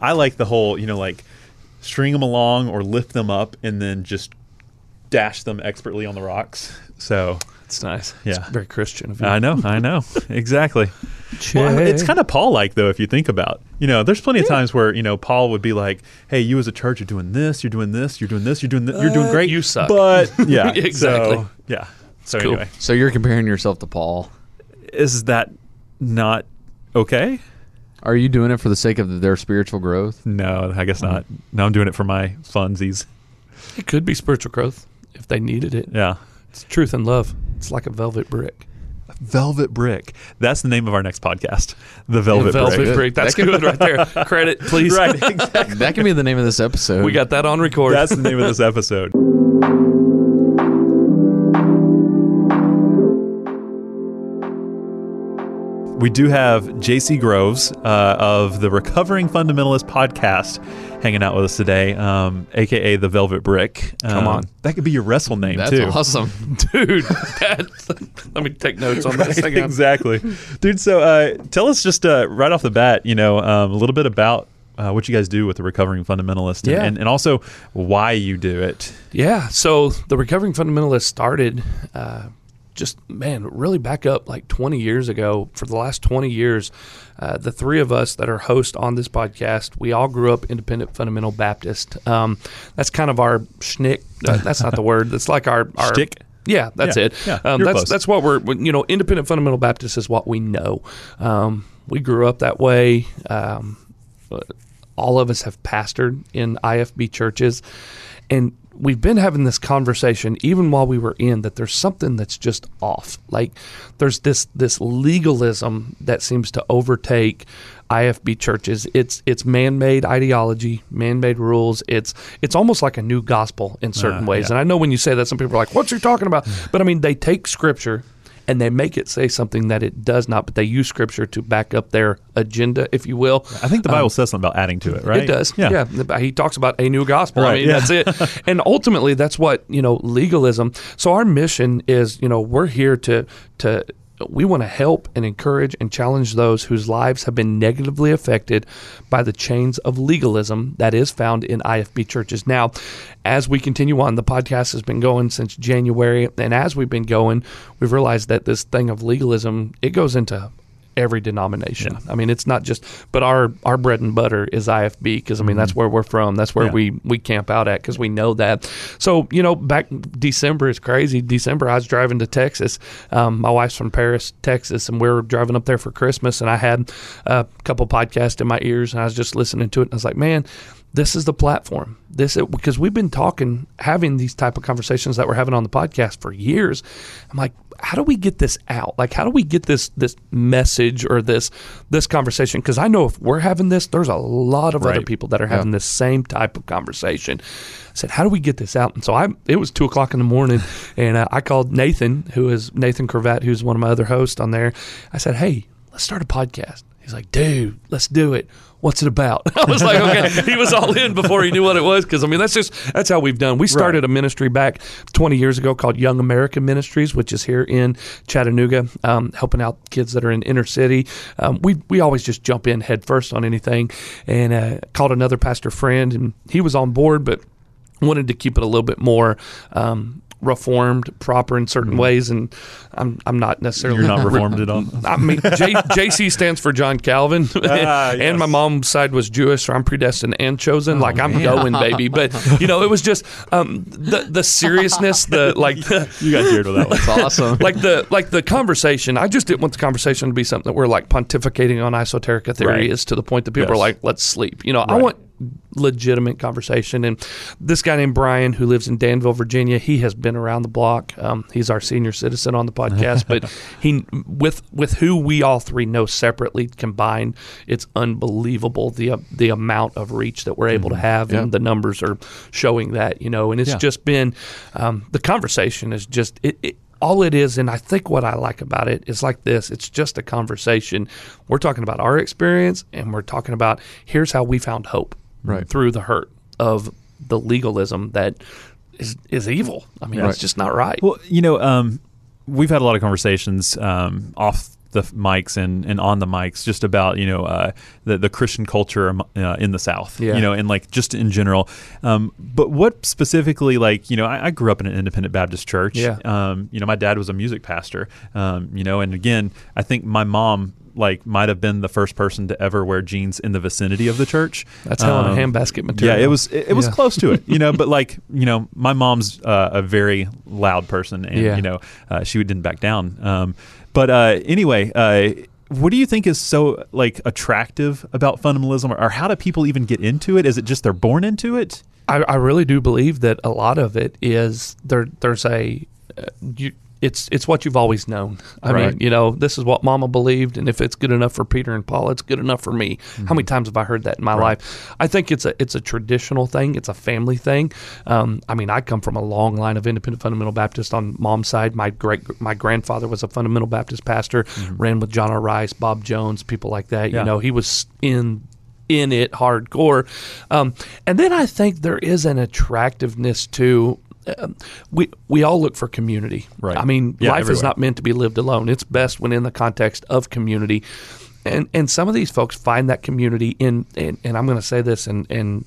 I like the whole, you know, like string them along or lift them up and then just dash them expertly on the rocks. So It's nice. Yeah. It's very Christian of you. I know, I know, exactly. Well, I- it's kind of Paul like though, if you think about. You know, there's plenty of times where you know Paul would be like, "Hey, you as a church, you're doing this, you're doing this, you're doing this, you're doing this, you're doing Uh, great. you suck." But yeah, Exactly. So, yeah. So cool. anyway, So you're comparing yourself to Paul. is that not okay? Are you doing it for the sake of their spiritual growth? No, I guess not. No, I'm doing it for my funsies. It could be spiritual growth if they needed it. Yeah. It's truth and love. It's like a velvet brick. Velvet Brick. That's the name of our next podcast. The Velvet, velvet Brick. brick. That's That good right there. Credit, please. Right, exactly. That can be the name of this episode. We got that on record. That's the name of this episode. We do have JC Groves uh, of the Recovering Fundamentalist podcast hanging out with us today, um, aka the Velvet Brick. Come Um, on. that could be your wrestle name That's too. awesome. Dude, let me take notes on this. Hang exactly, dude. So, uh, tell us just uh, right off the bat, you know, um, a little bit about uh, what you guys do with the Recovering Fundamentalist, and, Yeah. and, and also why you do it. Yeah. So the recovering fundamentalist started uh, just, man, really back up like 20 years ago. For the last 20 years, uh, the three of us that are hosts on this podcast, we all grew up independent fundamental Baptist. Um, that's kind of our schnick. Uh, that's not the word. That's like our, our Shtick? Yeah, that's Yeah, it. yeah, um, that's close. that's what we're you know independent fundamental Baptist is what we know. Um, we grew up that way. Um, all of us have pastored in IFB churches, and we've been having this conversation even while we were in that there's something that's just off. Like there's this this legalism that seems to overtake IFB churches. It's it's man-made ideology, man-made rules. It's it's almost like a new gospel in certain Uh, ways. yeah. And I know when you say that, some people are like, "What's he talking about?" But I mean, they take scripture and they make it say something that it does not, but they use scripture to back up their agenda, if you will. I think the Bible Um, says something about adding to it, right? It does. Yeah. Yeah. He talks about a new gospel. I mean, yeah. that's it. and ultimately, that's what, you know, legalism. So our mission is, you know, we're here to, to, we want to help and encourage and challenge those whose lives have been negatively affected by the chains of legalism that is found in IFB churches. Now, as we continue on, the podcast has been going since January, and as we've been going, we've realized that this thing of legalism it goes into every denomination. I mean, it's not just, but our our bread and butter is IFB because I mean that's where we're from. That's where Yeah. we we camp out at because we know that. So you know, back December is crazy. December, I was driving to Texas. Um, my wife's from Paris, Texas, and we were driving up there for Christmas. And I had a couple podcasts in my ears, and I was just listening to it. And I was like, man. This is the platform. This because we've been talking, having these type of conversations that we're having on the podcast for years. I'm like, how do we get this out? Like, how do we get this this message or this this conversation? Because I know if we're having this, there's a lot of other people that are having this same type of conversation. I said, how do we get this out? And so I, it was two o'clock in the morning, and uh, I called Nathan, who is Nathan Cravat, who's one of my other hosts on there. I said, hey, let's start a podcast. He's like, dude, let's do it. What's it about? I was like, okay. He was all in before he knew what it was because I mean that's just that's how we've done. We started a ministry back 20 years ago called Young American Ministries, which is here in Chattanooga, um, helping out kids that are in inner city. Um, we we always just jump in head first on anything, and uh, called another pastor friend, and he was on board, but wanted to keep it a little bit more. Um, reformed proper in certain ways and I'm I'm not necessarily Mm-hmm. You're not reformed at all. I mean, J, JC stands for John Calvin, Ah, and yes. my mom's side was Jewish, so I'm predestined and chosen. like I'm going, baby. But you know, it was just um, the the seriousness, the like, the, You got geared with that one. That's awesome. like the like the conversation. I just didn't want the conversation to be something that we're like pontificating on esoterica theory Right. is to the point that people Yes. are like, let's sleep. You know, I want legitimate conversation. And this guy named Brian, who lives in Danville, Virginia, he has been around the block. Um, he's our senior citizen on the podcast, but he with with who we all three know separately combined, it's unbelievable the uh, the amount of reach that we're able to have, and the numbers are showing that. You know, and it's Yeah. just been um, the conversation is just it, it all it is, and I think what I like about it is like this it's just a conversation. We're talking about our experience, and we're talking about here's how we found hope Right. through the hurt of the legalism that is, is evil. I mean, Right. it's just not right. Well, you know, um, we've had a lot of conversations um, off the mics and, and on the mics just about you know uh, the the Christian culture um, uh, in the South, Yeah. you know, and like just in general. Um, but what specifically, like you know, I, I grew up in an independent Baptist church. Yeah. Um, you know, my dad was a music pastor. Um, you know, and again, I think my mom like might have been the first person to ever wear jeans in the vicinity of the church. That's hell in a Um, handbasket material. yeah, it was it, it was Yeah. close to it, you know. But like you know, my mom's uh, a very loud person, and Yeah. you know, uh, she didn't back down. Um, but uh, anyway, uh, what do you think is so like attractive about fundamentalism, or, or how do people even get into it? Is it just they're born into it? I, I really do believe that a lot of it is there. There's a uh, you, it's it's what you've always known. I Right. mean, you know, this is what Mama believed, and if it's good enough for Peter and Paul, it's good enough for me. How many times have I heard that in my Mm-hmm. Right. life? I think it's a it's a traditional thing. It's a family thing. Um, I mean, I come from a long line of independent fundamental Baptist on mom's side. My great my grandfather was a fundamental Baptist pastor, ran with John R. Rice, Bob Jones, people like that. Mm-hmm. Yeah. You know, he was in in it hardcore. Um, and then I think there is an attractiveness to. Um, we we all look for community. Right. I mean, Yeah, life is not meant to be lived alone. It's best when in the context of community. And and some of these folks find that community in and, and I'm going to say this and and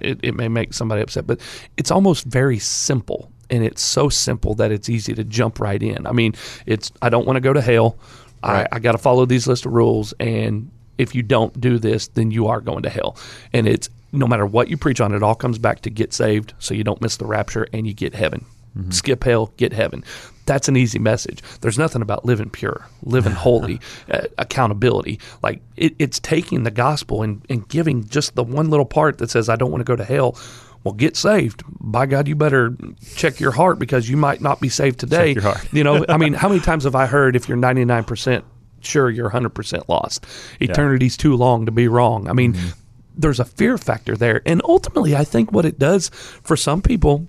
it, it may make somebody upset, but it's almost very simple. And it's so simple that it's easy to jump right in. I mean, it's I don't want to go to hell. Right. I, I got to follow these list of rules, and if you don't do this, then you are going to hell. And it's no matter what you preach on, it all comes back to get saved, so you don't miss the rapture and you get heaven. Skip hell, get heaven. That's an easy message. There's nothing about living pure, living holy, uh, accountability. Like it, it's taking the gospel and, and giving just the one little part that says, I don't want to go to hell. Well, get saved. By God, you better check your heart because you might not be saved today. your heart. You know, I mean, how many times have I heard if you're 99% sure you're 100% lost? Eternity's too long to be wrong. I mean, Mm-hmm. There's a fear factor there. And ultimately, I think what it does for some people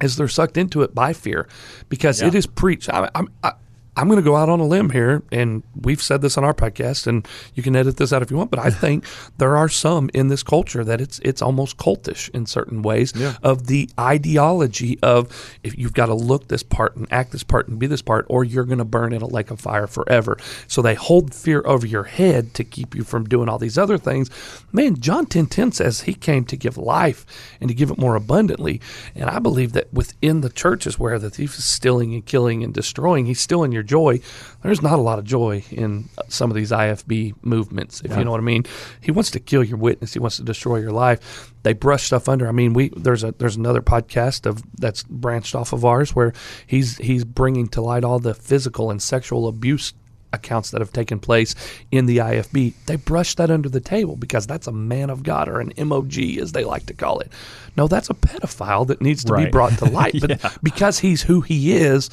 is they're sucked into it by fear because it Yeah. is preached. I, I'm, I, I'm going to go out on a limb here, and we've said this on our podcast, and you can edit this out if you want. But I think there are some in this culture that it's it's almost cultish in certain ways Yeah. of the ideology of if you've got to look this part and act this part and be this part, or you're going to burn in a lake of fire forever. So they hold fear over your head to keep you from doing all these other things. Man, John 10:10 says he came to give life and to give it more abundantly. And I believe that within the churches where the thief is stealing and killing and destroying, he's stealing your joy. There's not a lot of joy in some of these IFB movements, if you know what I mean. He wants to kill your witness. He wants to destroy your life. They brush stuff under. I mean, we there's a there's another podcast of that's branched off of ours where he's he's bringing to light all the physical and sexual abuse accounts that have taken place in the IFB, they brush that under the table because that's a man of God or an MOG, as they like to call it. No, that's a pedophile that needs to be brought to light. But Yeah. because he's who he is,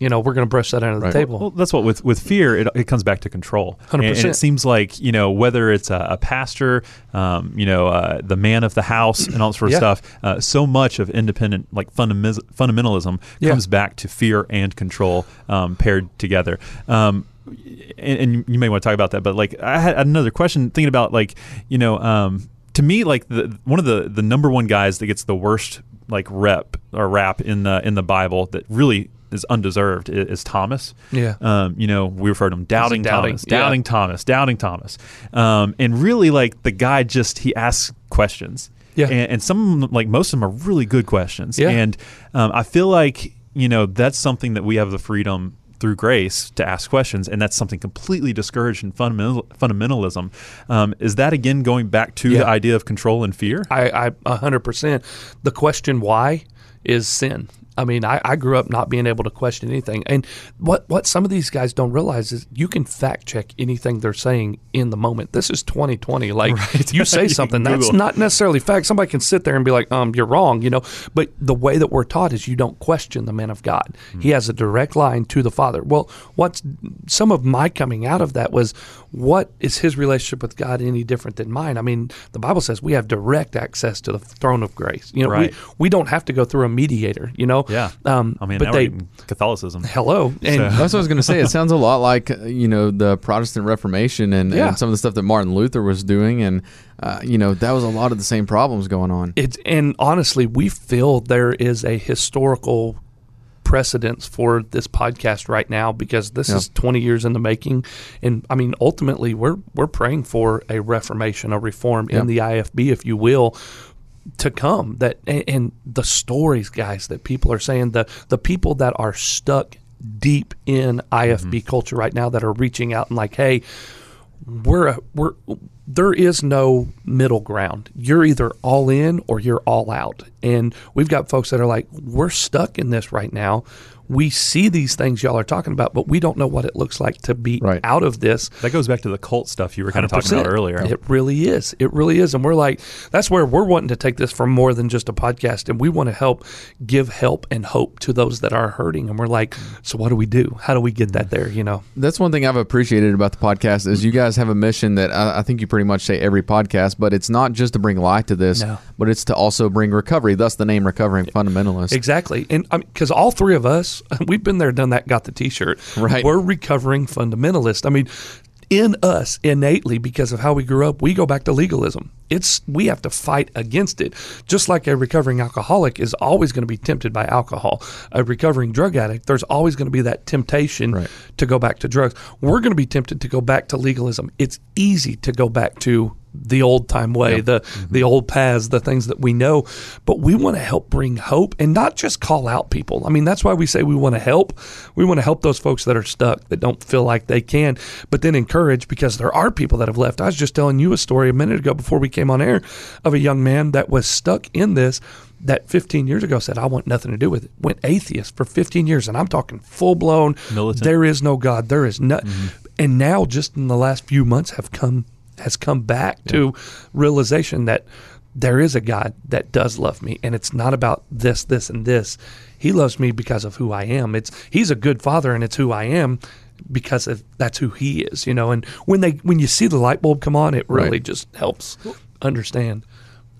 you know, we're going to brush that under Right. the table. Well, that's what with with fear it, it comes back to control. And, and 100%. it seems like you know whether it's a, a pastor, um, you know, uh, the man of the house, and all that sort of Yeah. stuff. Uh, so much of independent like fundamental fundamentalism Yeah. comes back to fear and control um, paired together. Um, and, and you may want to talk about that, but like I had another question thinking about like you know. Um, to me, like the one of the the number one guys that gets the worst like rep or rap in the in the Bible that really is undeserved is, is Thomas. Yeah. Um, you know, we referred to him doubting, doubting, Thomas, yeah. doubting Thomas, doubting Thomas. Um, and really, like the guy just he asks questions. Yeah. And, and some of them, like most of them, are really good questions. Yeah. And um, I feel like you know that's something that we have the freedom through grace to ask questions, and that's something completely discouraged in fundamental, fundamentalism. Um, is that again going back to Yeah. the idea of control and fear? I, I, a hundred percent. The question why is sin. I mean, I, I grew up not being able to question anything, and what what some of these guys don't realize is you can fact check anything they're saying in the moment. This is 2020. Like Right. you say something can that's Google. not necessarily fact. Somebody can sit there and be like, um, you're wrong, you know. But the way that we're taught is you don't question the man of God. Hmm. He has a direct line to the Father. Well, what's some of my coming out of that was what is his relationship with God any different than mine? I mean, the Bible says we have direct access to the throne of grace. You know, Right. we, we don't have to go through a mediator, you know? Yeah. Um, I mean, but now they, we're Catholicism. hello. And So- That's what I was going to say. It sounds a lot like uh, you know the Protestant Reformation and, Yeah. and some of the stuff that Martin Luther was doing, and uh, you know that was a lot of the same problems going on. It's and honestly, we feel there is a historical precedence for this podcast right now because this Yeah. is 20 years in the making and I mean ultimately we're we're praying for a reformation a reform Yeah. in the IFB if you will to come that and, and the stories guys that people are saying the the people that are stuck deep in IFB mm-hmm. culture right now that are reaching out and like hey we're a, we're there is no middle ground. You're either all in or you're all out. And we've got folks that are like, we're stuck in this right now. We see these things y'all are talking about, but we don't know what it looks like to be Right. out of this. That goes back to the cult stuff you were kind of talking about earlier. It really is. It really is. And we're like, that's where we're wanting to take this from more than just a podcast. And we want to help give help and hope to those that are hurting. And we're like, so what do we do? How do we get that there? You know? That's one thing I've appreciated about the podcast is you guys have a mission that I, I think you pretty much say every podcast, but it's not just to bring light to this, No. but it's to also bring recovery. Thus the name Recovering Fundamentalist. Exactly. And because all three of us, we've been there, done that, got the t shirt. Right. We're recovering fundamentalists. I mean, in us innately, because of how we grew up, we go back to legalism. It's we have to fight against it. Just like a recovering alcoholic is always going to be tempted by alcohol. A recovering drug addict, there's always going to be that temptation Right. to go back to drugs. We're going to be tempted to go back to legalism. It's easy to go back to the old time way, the mm-hmm. the old paths, the things that we know. But we want to help bring hope and not just call out people. I mean, that's why we say we want to help. We want to help those folks that are stuck, that don't feel like they can, but then encourage because there are people that have left. I was just telling you a story a minute ago before we came on air of a young man that was stuck in this that 15 years ago said, I want nothing to do with it. Went atheist for 15 years. And I'm talking full blown, Militant. there is no God. There is no. Mm-hmm. And now, just in the last few months, have come has come back to realization that there is a God that does love me, and it's not about this, this, and this. He loves me because of who I am. It's He's a good Father, and it's who I am because of, that's who He is. You know, and when they when you see the light bulb come on, it really Right. just helps understand.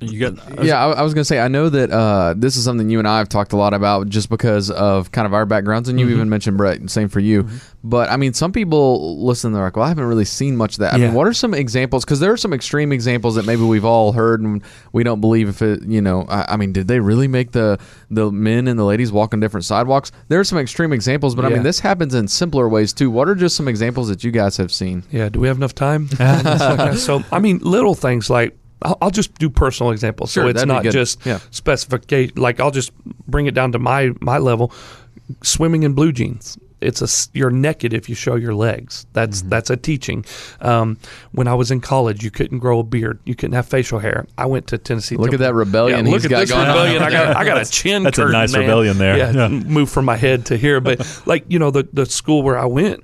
You got yeah, I, I was going to say, I know that uh, this is something you and I have talked a lot about just because of kind of our backgrounds. And you Mm-hmm. even mentioned, Brett, and same for you. But I mean, some people listen, they're like, well, I haven't really seen much of that. I mean, what are some examples? Because there are some extreme examples that maybe we've all heard and we don't believe if it, you know, I, I mean, did they really make the, the men and the ladies walk on different sidewalks? There are some extreme examples, but I mean, this happens in simpler ways too. What are just some examples that you guys have seen? Yeah. Do we have enough time? so I mean, little things like. I'll, I'll just do personal examples, Sure, so it's not just Yeah. specification. Like I'll just bring it down to my my level. Swimming in blue jeans. It's a s- you're naked if you show your legs. That's Mm-hmm. that's a teaching. Um, when I was in college, you couldn't grow a beard. You couldn't have facial hair. I went to Tennessee. Look at that rebellion Yeah, he's look at got this going on. rebellion. I got I got a chin. That's a nice man. rebellion there. Yeah, Yeah. move from my head to here. But like you know, the the school where I went,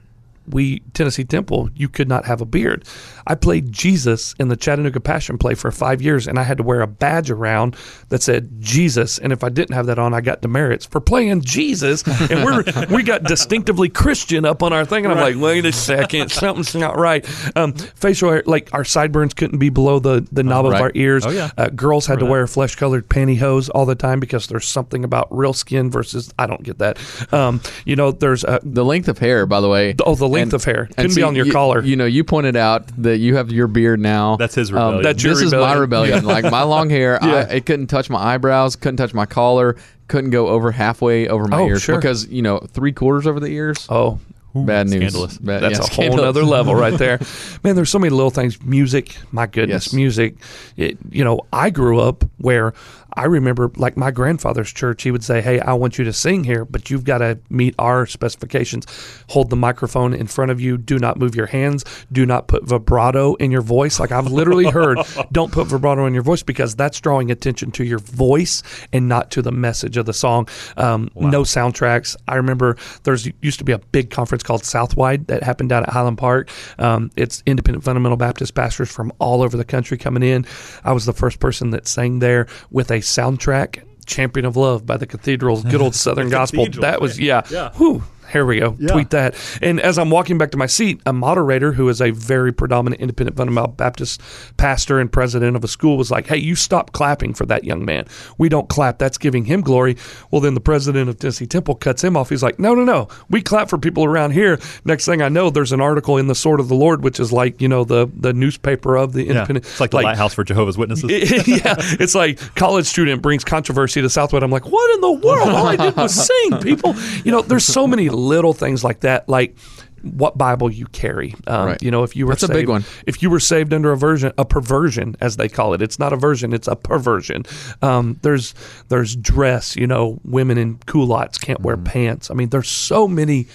we Tennessee Temple, you could not have a beard. I played Jesus in the Chattanooga Passion Play for five years, and I had to wear a badge around that said Jesus. And if I didn't have that on, I got demerits for playing Jesus. And we're we got distinctively Christian up on our thing, and I'm like, wait a second, something's not right. Um, facial hair, like our sideburns couldn't be below the the knob of right. our ears. Oh, yeah. Uh, girls had to Remember that. wear flesh colored pantyhose all the time because there's something about real skin versus I don't get that. Um, you know, there's uh, The length of hair, by the way. oh the length And- of hair couldn't be on your you, collar. You know, you pointed out that you have your beard now. That's his Um, rebellion. That's your this is my rebellion. rebellion. like my long hair, I, it couldn't touch my eyebrows, couldn't touch my collar, couldn't go over halfway over my Oh, ears sure. because you know three quarters over the ears. oh, bad news. scandalous. Bad- that's yeah, a whole scandalous. nother level right there. Man, there's so many little things. Music, my goodness, Yes. music. It, you know, I grew up where I remember, like my grandfather's church, he would say, "Hey, I want you to sing here, but you've got to meet our specifications. Hold the microphone in front of you. Do not move your hands. Do not put vibrato in your voice. Like I've literally heard, don't put vibrato in your voice because that's drawing attention to your voice and not to the message of the song. Um, No soundtracks. I remember there's used to be a big conference called Southwide that happened down at Highland Park. Um, it's independent fundamental Baptist pastors from all over the country coming in. I was the first person that sang there with a soundtrack. Champion of Love by the Cathedrals, good old Southern Gospel. Cathedral, That was yeah. yeah. Whew, Here we go. Yeah. Tweet that. And as I'm walking back to my seat, a moderator who is a very predominant independent fundamental Baptist pastor and president of a school was like, "Hey, you stop clapping for that young man. We don't clap. That's giving him glory." Well, then the president of Tennessee Temple cuts him off. He's like, "No, no, no. We clap for people around here." Next thing I know, there's an article in the Sword of the Lord, which is like you know the the newspaper of the Yeah. independent. It's like the lighthouse for Jehovah's Witnesses. yeah, it's like college student brings controversy to Southwide. I'm like, what in the world? All I did was sing, people. You know, there's so many little things like that, like what Bible you carry. Um, Right. You know, if you were That's a big one. If you were saved under a version, a perversion, as they call it, it's not a version, it's a perversion. Um, there's there's dress. You know, women in culottes can't wear Mm-hmm. pants. I mean, there's so many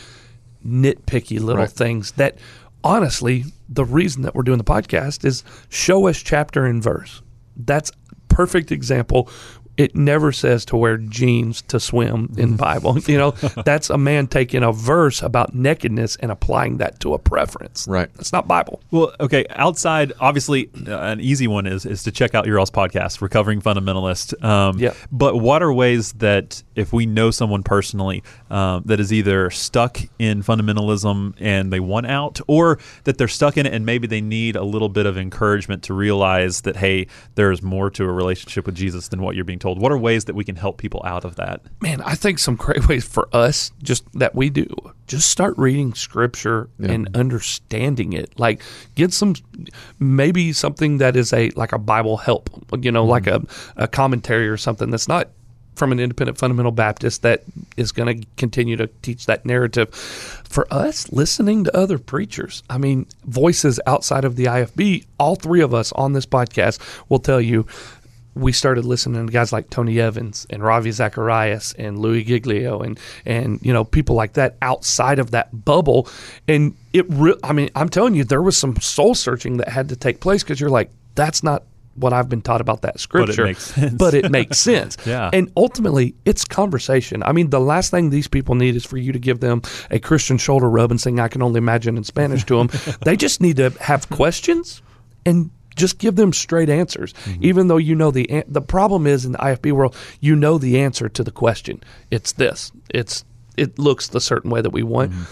nitpicky little Right. things that honestly the reason that we're doing the podcast is show us chapter and verse that's perfect example it never says to wear jeans to swim in bible you know that's a man taking a verse about nakedness and applying that to a preference Right. it's not bible Well, okay. Outside, obviously, uh, an easy one is is to check out your all's podcast, Recovering Fundamentalist. Um, Yeah. But what are ways that if we know someone personally um, that is either stuck in fundamentalism and they want out, or that they're stuck in it and maybe they need a little bit of encouragement to realize that hey, there's more to a relationship with Jesus than what you're being told. What are ways that we can help people out of that? man i think some great ways for us just that we do just start reading scripture and understanding it like get some maybe something that is a like a bible help you know like a, a commentary or something that's not from an independent fundamental baptist that is going to continue to teach that narrative. For us listening to other preachers i mean voices outside of the ifb all three of us on this podcast will tell you we started listening to guys like Tony Evans and Ravi Zacharias and Louie Giglio and and you know people like that outside of that bubble. And it re- I mean I'm telling you there was some soul searching that had to take place because you're like that's not what I've been taught about that scripture makes sense. but it makes sense Yeah. and ultimately it's conversation I mean the last thing these people need is for you to give them a Christian shoulder rub and sing I can only imagine in Spanish to them they just need to have questions and just give them straight answers, mm-hmm. even though you know the an- the problem is in the IFB world, you know the answer to the question. It's this. It's it looks the certain way that we want. Mm-hmm.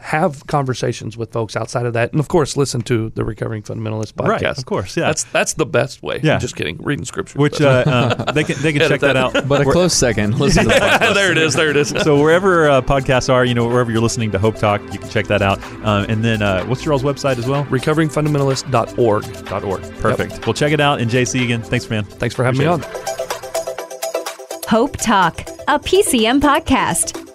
Have conversations with folks outside of that, and of course, listen to the Recovering Fundamentalist podcast. Right, of course, yeah. that's that's the best way. Yeah. just kidding. Reading scripture, Which uh, um, they can they can check that, that. out. But a close second. Listen to the podcast. there it is. There it is. so wherever uh, podcasts are, you know, wherever you're listening to Hope Talk, you can check that out. Um, and then, uh, what's your all's website as well? RecoveringFundamentalist.org. Dot org. Perfect. Well, check it out. And JC again, thanks, man. Thanks for having me on. Appreciate Hope Talk, a PCM podcast.